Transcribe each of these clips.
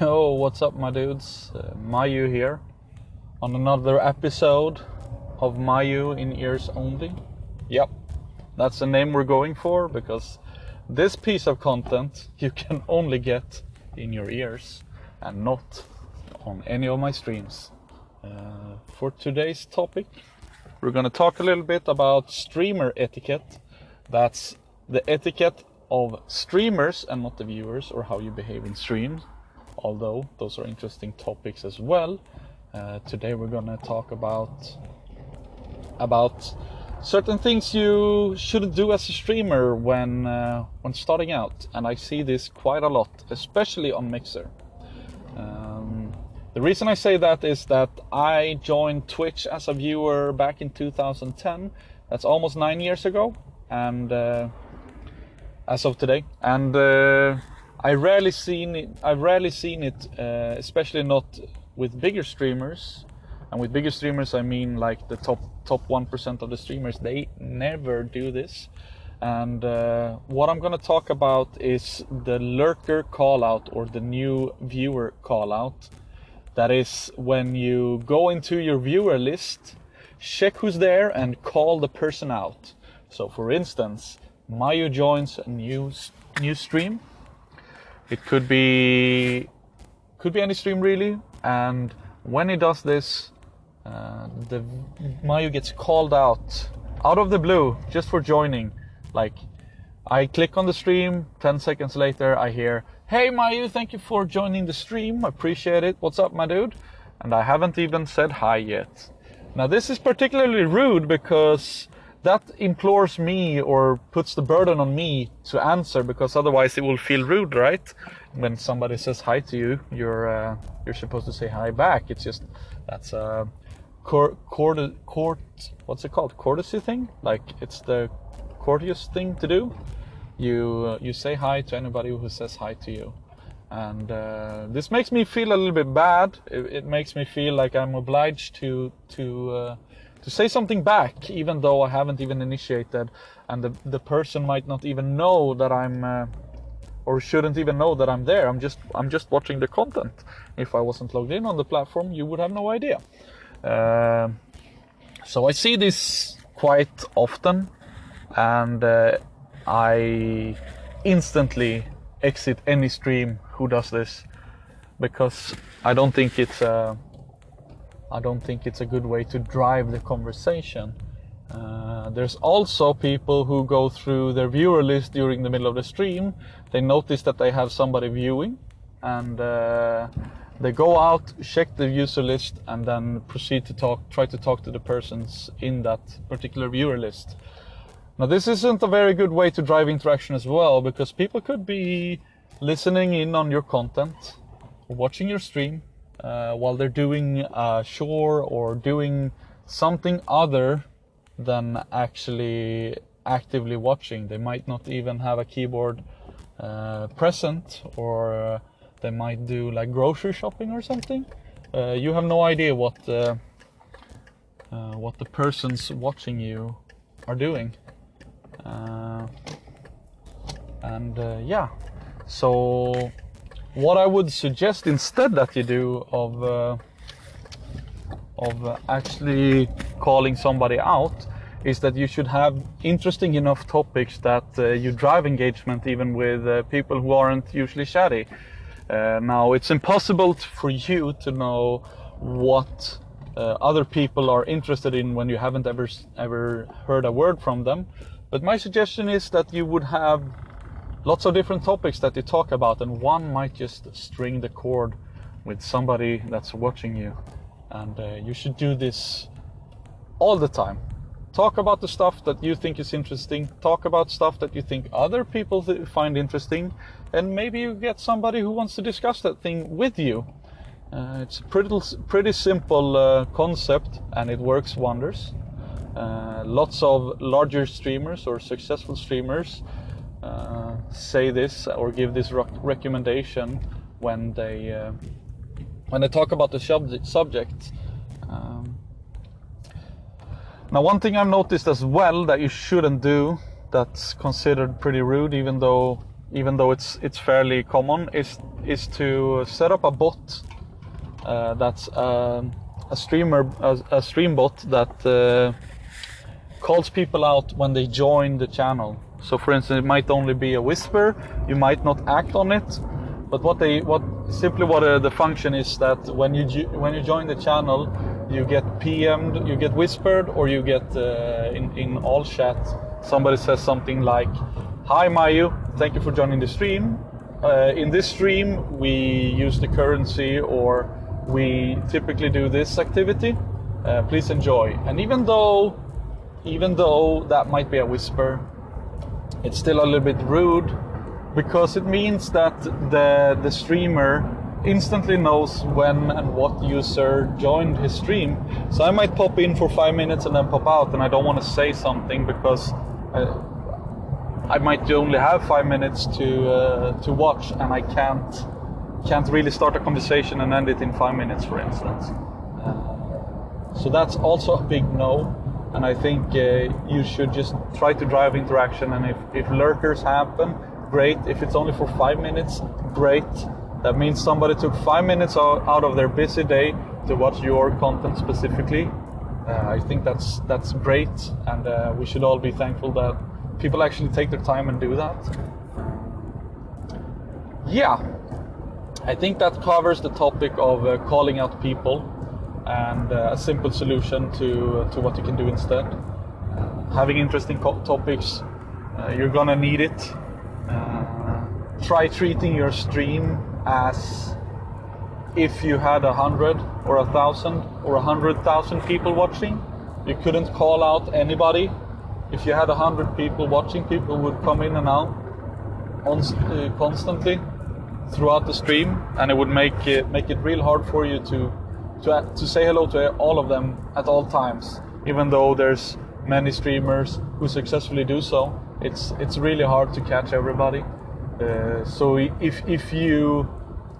Yo, what's up, my dudes? Uh, Mayu here on another episode of Mayu in Ears Only. Yep, that's the name we're going for because this piece of content you can only get in your ears and not on any of my streams. Uh, for today's topic, we're going to talk a little bit about streamer etiquette. That's the etiquette of streamers and not the viewers, or how you behave in streams. Although those are interesting topics as well. Uh, today we're going to talk about about certain things you shouldn't do as a streamer when uh, when starting out, and I see this quite a lot, especially on Mixer. Um, the reason I say that is that I joined Twitch as a viewer back in 2010. That's almost nine years ago, and uh, as of today, and uh, I rarely seen it. I've rarely seen it, uh, especially not with bigger streamers. And with bigger streamers, I mean like the top top one percent of the streamers. They never do this. And uh, what I'm gonna talk about is the lurker callout or the new viewer callout. That is when you go into your viewer list, check who's there, and call the person out. So, for instance, Mayu joins a new new stream. It could be could be any stream really, and when he does this, uh, the Mayu gets called out out of the blue just for joining. Like I click on the stream, 10 seconds later I hear, "Hey Mayu, thank you for joining the stream. Appreciate it. What's up, my dude?" And I haven't even said hi yet. Now this is particularly rude because that implores me or puts the burden on me to answer because otherwise it will feel rude, right? When somebody says hi to you, you're uh, you're supposed to say hi back. It's just that's a court court court what's it called courtesy thing. Like it's the courteous thing to do. You uh, you say hi to anybody who says hi to you, and uh, this makes me feel a little bit bad. It, it makes me feel like I'm obliged to to uh, to say something back, even though I haven't even initiated, and the the person might not even know that I'm, uh, or shouldn't even know that I'm there. I'm just I'm just watching the content. If I wasn't logged in on the platform, you would have no idea. Uh, so I see this quite often, and uh, I instantly exit any stream who does this because I don't think it's. Uh, I don't think it's a good way to drive the conversation. Uh, there's also people who go through their viewer list during the middle of the stream. They notice that they have somebody viewing, and uh, they go out, check the user list, and then proceed to talk, try to talk to the persons in that particular viewer list. Now, this isn't a very good way to drive interaction as well, because people could be listening in on your content, watching your stream, uh, while they're doing a chore or doing something other than actually actively watching. They might not even have a keyboard uh, present, or uh, they might do like grocery shopping or something. Uh, you have no idea what uh, uh, what the persons watching you are doing, and yeah, so what I would suggest instead that you do of uh, of uh, actually calling somebody out is that you should have interesting enough topics that uh, you drive engagement even with uh, people who aren't usually chatty. Uh, now it's impossible for you to know what uh, other people are interested in when you haven't ever ever heard a word from them. But my suggestion is that you would have lots of different topics that you talk about, and one might just string the chord with somebody that's watching you. And uh, you should do this all the time. Talk about the stuff that you think is interesting, talk about stuff that you think other people find interesting, and maybe you get somebody who wants to discuss that thing with you. Uh, it's a pretty, pretty simple uh, concept and it works wonders. Uh, lots of larger streamers or successful streamers uh, say this or give this recommendation when they uh, when they talk about the subject. subject. Um, now, one thing I've noticed as well that you shouldn't do that's considered pretty rude, even though even though it's it's fairly common, is is to set up a bot uh, that's um, a streamer a, a stream bot that uh, calls people out when they join the channel. So, for instance, it might only be a whisper. You might not act on it, but what they what simply what uh, the function is that when you when you join the channel, you get PM'd, you get whispered, or you get uh, in in all chat. Somebody says something like, "Hi Mayu, thank you for joining the stream. Uh, in this stream, we use the currency, or we typically do this activity. Uh, please enjoy." And even though even though that might be a whisper, it's still a little bit rude because it means that the the streamer instantly knows when and what user joined his stream. So I might pop in for five minutes and then pop out, and I don't want to say something because uh, I might only have five minutes to uh, to watch, and I can't can't really start a conversation and end it in five minutes, for instance. Uh, so that's also a big no and I think uh, you should just try to drive interaction. And if, if lurkers happen, great. If it's only for five minutes, great. That means somebody took five minutes out of their busy day to watch your content specifically. Uh, I think that's that's great, and uh, we should all be thankful that people actually take their time and do that. Yeah, I think that covers the topic of uh, calling out people and uh, a simple solution to to what you can do instead. having interesting co- topics, uh, you're gonna need it. Uh, try treating your stream as if you had a hundred or a thousand or a hundred thousand people watching. You couldn't call out anybody. If you had a hundred people watching, people would come in and out on, uh, constantly throughout the stream, and it would make it make it real hard for you to to, to say hello to all of them at all times, even though there's many streamers who successfully do so. It's it's really hard to catch everybody. Uh, so if if you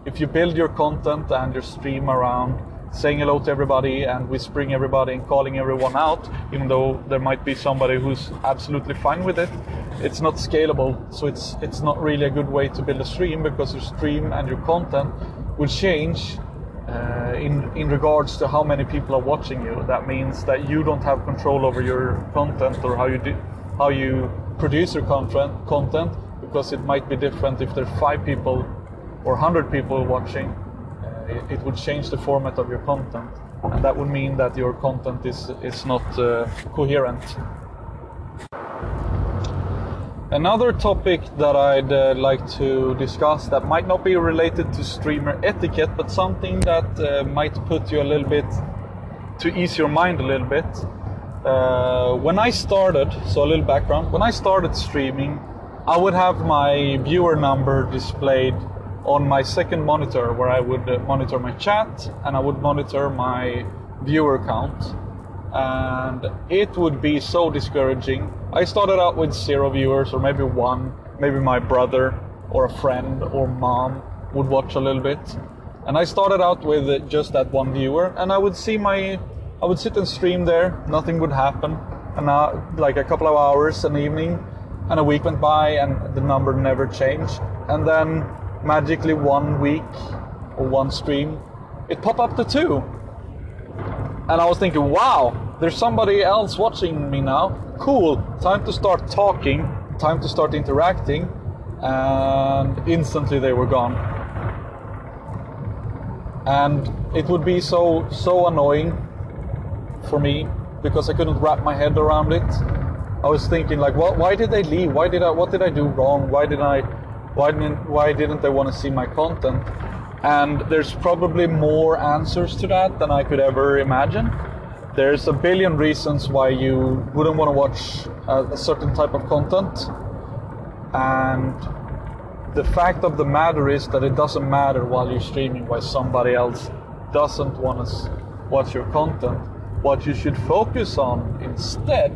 if you build your content and your stream around saying hello to everybody and whispering everybody and calling everyone out, even though there might be somebody who's absolutely fine with it, it's not scalable. So it's it's not really a good way to build a stream because your stream and your content will change uh, in in regards to how many people are watching you. That means that you don't have control over your content or how you do how you produce your content content because it might be different if there's five people or hundred people watching. Uh, it, it, would change the format of your content, and that would mean that your content is is not uh, coherent. Another topic that I'd uh, like to discuss that might not be related to streamer etiquette, but something that uh, might put you a little bit to ease your mind a little bit. Uh, when I started, so a little background, when I started streaming, I would have my viewer number displayed on my second monitor where I would uh, monitor my chat and I would monitor my viewer count and it would be so discouraging. I started out with zero viewers, or maybe one, maybe my brother or a friend or mom would watch a little bit. And I started out with just that one viewer, and I would see my, I would sit and stream there, nothing would happen. And now, like a couple of hours an evening, and a week went by, and the number never changed. And then magically, one week or one stream, it popped up to two. And I was thinking, wow, there's somebody else watching me now. Cool. Time to start talking. Time to start interacting. And instantly they were gone. And it would be so so annoying for me because I couldn't wrap my head around it. I was thinking like, what? Why did they leave? Why did I? What did I do wrong? Why did I? Why didn't? Why didn't they want to see my content? And there's probably more answers to that than I could ever imagine there's a billion reasons why you wouldn't want to watch a, a, certain type of content. And the fact of the matter is that it doesn't matter while you're streaming why somebody else doesn't want to watch your content. What you should focus on instead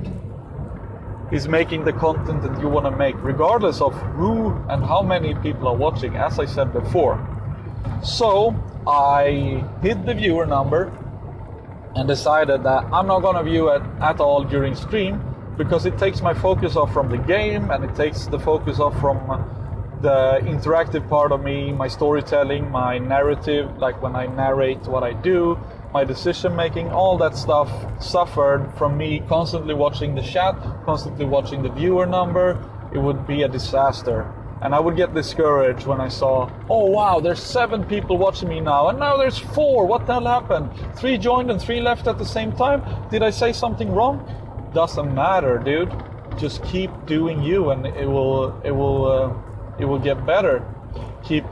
is making the content that you want to make regardless of who and how many people are watching as i said before. So i hid the viewer number and decided that I'm not going to view it at all during stream because it takes my focus off from the game and it takes the focus off from the interactive part of me, my storytelling, my narrative, like when I narrate what I do, my decision making, all that stuff suffered from me constantly watching the chat, constantly watching the viewer number. It would be a disaster. And I would get discouraged when I saw, oh wow, there's seven people watching me now, and now there's four. What the hell happened? Three joined and three left at the same time? Did I say something wrong? Doesn't matter, dude. Just keep doing you, and it will, it will, uh, it will get better. Keep,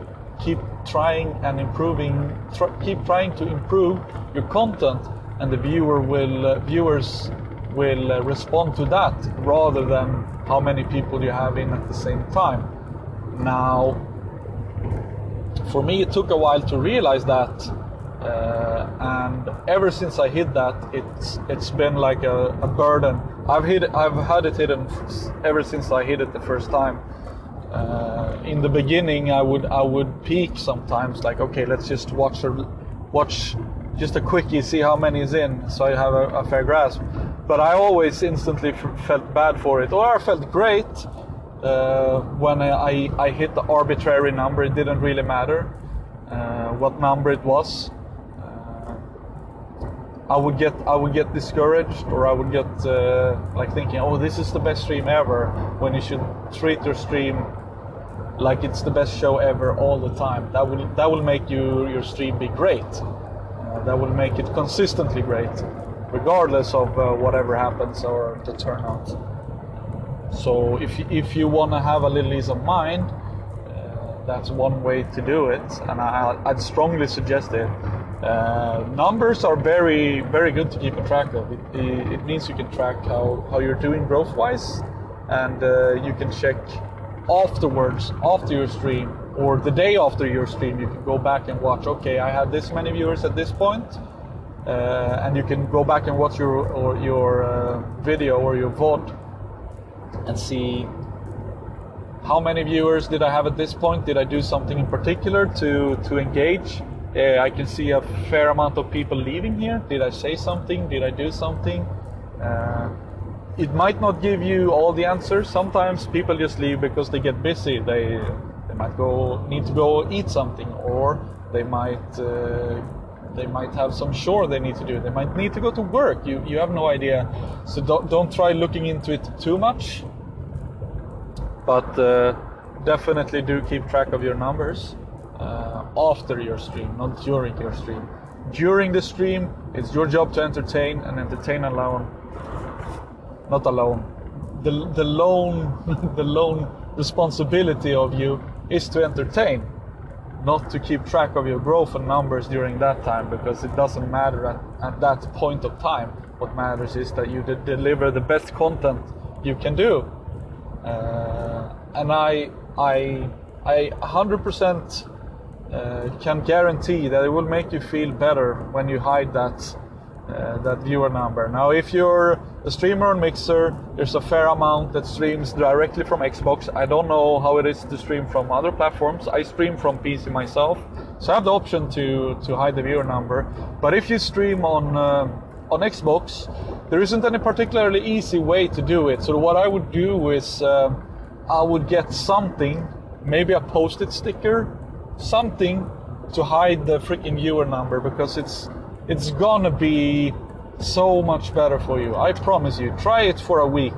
keep trying and improving. Tr- keep trying to improve your content, and the viewer will, uh, viewers will uh, respond to that rather than how many people you have in at the same time. Now, for me, it took a while to realize that, uh, and ever since I hit that, it's it's been like a, a burden. I've hit I've had it hidden ever since I hit it the first time. Uh, in the beginning, I would I would peak sometimes, like okay, let's just watch a, watch just a quickie, see how many is in, so I have a, a fair grasp. But I always instantly f- felt bad for it, or I felt great uh, when I, I hit the arbitrary number, it didn't really matter uh, what number it was. Uh, I would get I would get discouraged, or I would get uh, like thinking, "Oh, this is the best stream ever." When you should treat your stream like it's the best show ever all the time. That will that will make you your stream be great. Uh, that will make it consistently great, regardless of uh, whatever happens or the turnout. So if if you want to have a little ease of mind, uh, that's one way to do it, and I, would strongly suggest it. Uh, numbers are very very good to keep a track of. It, it, it means you can track how, how you're doing growth wise, and uh, you can check afterwards after your stream or the day after your stream. You can go back and watch. Okay, I had this many viewers at this point. Uh, and you can go back and watch your or your uh, video or your VOD and see how many viewers did I have at this point? Did I do something in particular to to engage? Uh, I can see a fair amount of people leaving here. Did I say something? Did I do something? Uh, it might not give you all the answers. Sometimes people just leave because they get busy. They they might go need to go eat something, or they might uh, they might have some chore they need to do. They might need to go to work. You you have no idea. So don't don't try looking into it too much but uh, definitely do keep track of your numbers uh, after your stream, not during your stream. During the stream, it's your job to entertain and entertain alone, not alone. The the lone the lone responsibility of you is to entertain, not to keep track of your growth and numbers during that time because it doesn't matter at, at that point of time. What matters is that you deliver the best content you can do. Uh, and I I I 100% uh, can guarantee that it will make you feel better when you hide that uh, that viewer number. Now, if you're a streamer on Mixer, there's a fair amount that streams directly from Xbox. I don't know how it is to stream from other platforms. I stream from PC myself, so I have the option to to hide the viewer number. But if you stream on uh, on Xbox, there isn't any particularly easy way to do it. So what I would do is uh, I would get something, maybe a post-it sticker, something to hide the freaking viewer number because it's it's gonna be so much better for you. I promise you. Try it for a week.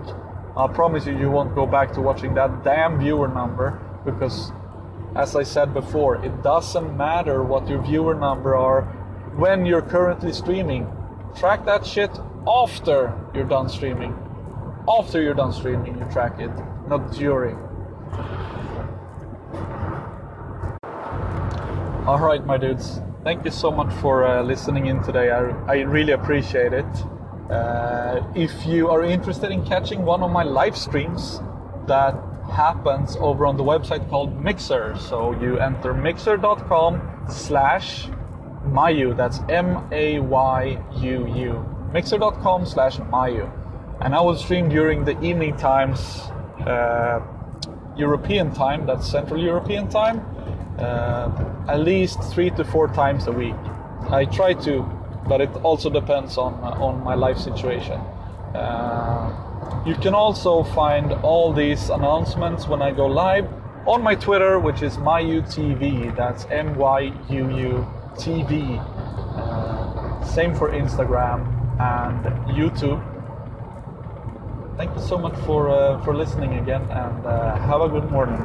I promise you you won't go back to watching that damn viewer number because as I said before, it doesn't matter what your viewer number are when you're currently streaming. Track that shit after you're done streaming. After you're done streaming, you track it not during. All right, my dudes. Thank you so much for uh, listening in today. I, I really appreciate it. Uh, if you are interested in catching one of my live streams, that happens over on the website called Mixer. So you enter mixer.com slash Mayu. That's M A Y U U. Mixer.com slash Mayu. And I will stream during the evening times uh, European time, that's Central European time, uh, at least three to four times a week. I try to, but it also depends on uh, on my life situation. Uh, you can also find all these announcements when I go live on my Twitter, which is MyUTV. That's M Y U U T V. Uh, same for Instagram and YouTube. Thank you so much for uh, for listening again, and uh, have a good morning.